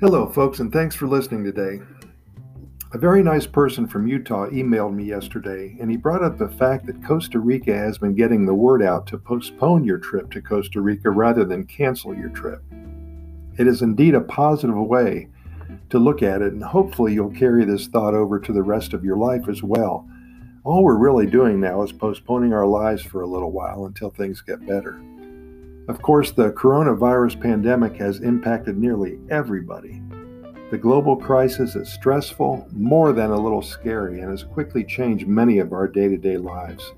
Hello, folks, and thanks for listening today. A very nice person from Utah emailed me yesterday, and he brought up the fact that Costa Rica has been getting the word out to postpone your trip to Costa Rica rather than cancel your trip. It is indeed a positive way to look at it, and hopefully you'll carry this thought over to the rest of your life as well. All we're really doing now is postponing our lives for a little while until things get better. Of course, the coronavirus pandemic has impacted nearly everybody. The global crisis is stressful, more than a little scary, and has quickly changed many of our day to day lives.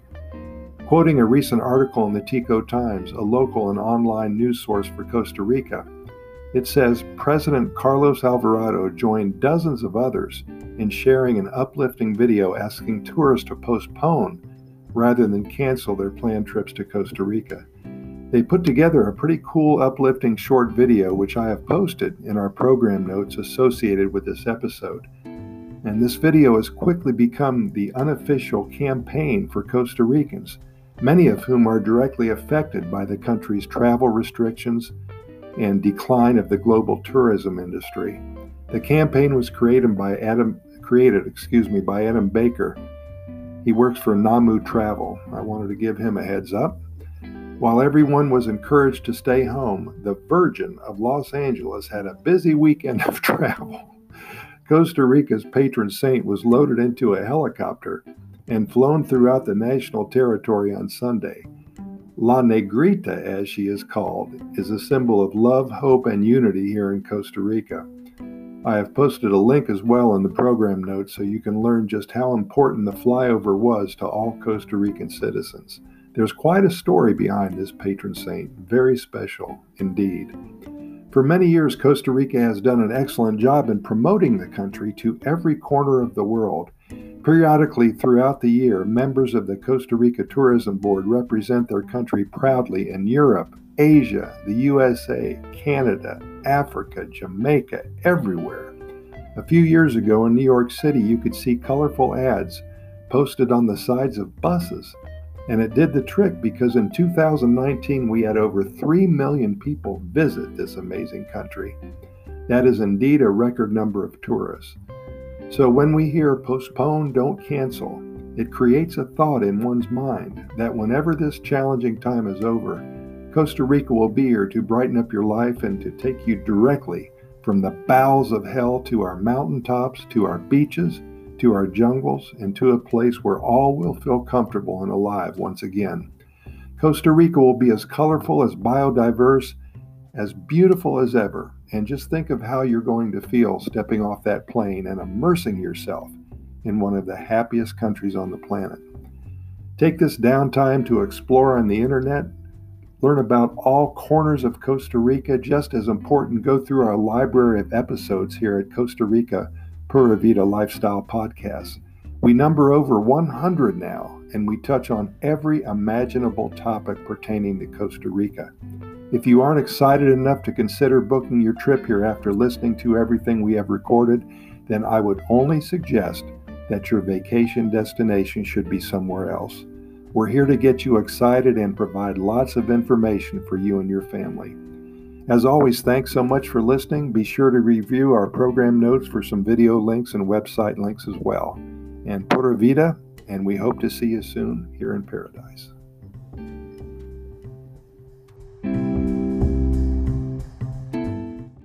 Quoting a recent article in the Tico Times, a local and online news source for Costa Rica, it says President Carlos Alvarado joined dozens of others in sharing an uplifting video asking tourists to postpone rather than cancel their planned trips to Costa Rica. They put together a pretty cool, uplifting short video, which I have posted in our program notes associated with this episode. And this video has quickly become the unofficial campaign for Costa Ricans, many of whom are directly affected by the country's travel restrictions and decline of the global tourism industry. The campaign was created by Adam created, excuse me, by Adam Baker. He works for Namu Travel. I wanted to give him a heads up. While everyone was encouraged to stay home, the Virgin of Los Angeles had a busy weekend of travel. Costa Rica's patron saint was loaded into a helicopter and flown throughout the national territory on Sunday. La Negrita, as she is called, is a symbol of love, hope, and unity here in Costa Rica. I have posted a link as well in the program notes so you can learn just how important the flyover was to all Costa Rican citizens. There's quite a story behind this patron saint, very special indeed. For many years, Costa Rica has done an excellent job in promoting the country to every corner of the world. Periodically throughout the year, members of the Costa Rica Tourism Board represent their country proudly in Europe, Asia, the USA, Canada, Africa, Jamaica, everywhere. A few years ago in New York City, you could see colorful ads posted on the sides of buses and it did the trick because in 2019 we had over 3 million people visit this amazing country. That is indeed a record number of tourists. So when we hear postpone, don't cancel, it creates a thought in one's mind that whenever this challenging time is over, Costa Rica will be here to brighten up your life and to take you directly from the bowels of hell to our mountaintops, to our beaches, to our jungles, and to a place where all will feel comfortable and alive once again. Costa Rica will be as colorful, as biodiverse, as beautiful as ever. And just think of how you're going to feel stepping off that plane and immersing yourself in one of the happiest countries on the planet. Take this downtime to explore on the internet, learn about all corners of Costa Rica. Just as important, go through our library of episodes here at Costa Rica Pura Vida Lifestyle Podcast. We number over 100 now, and we touch on every imaginable topic pertaining to Costa Rica. If you aren't excited enough to consider booking your trip here after listening to everything we have recorded, then I would only suggest that your vacation destination should be somewhere else. We're here to get you excited and provide lots of information for you and your family. As always, thanks so much for listening. Be sure to review our program notes for some video links and website links as well. And Pura Vida, and we hope to see you soon here in paradise.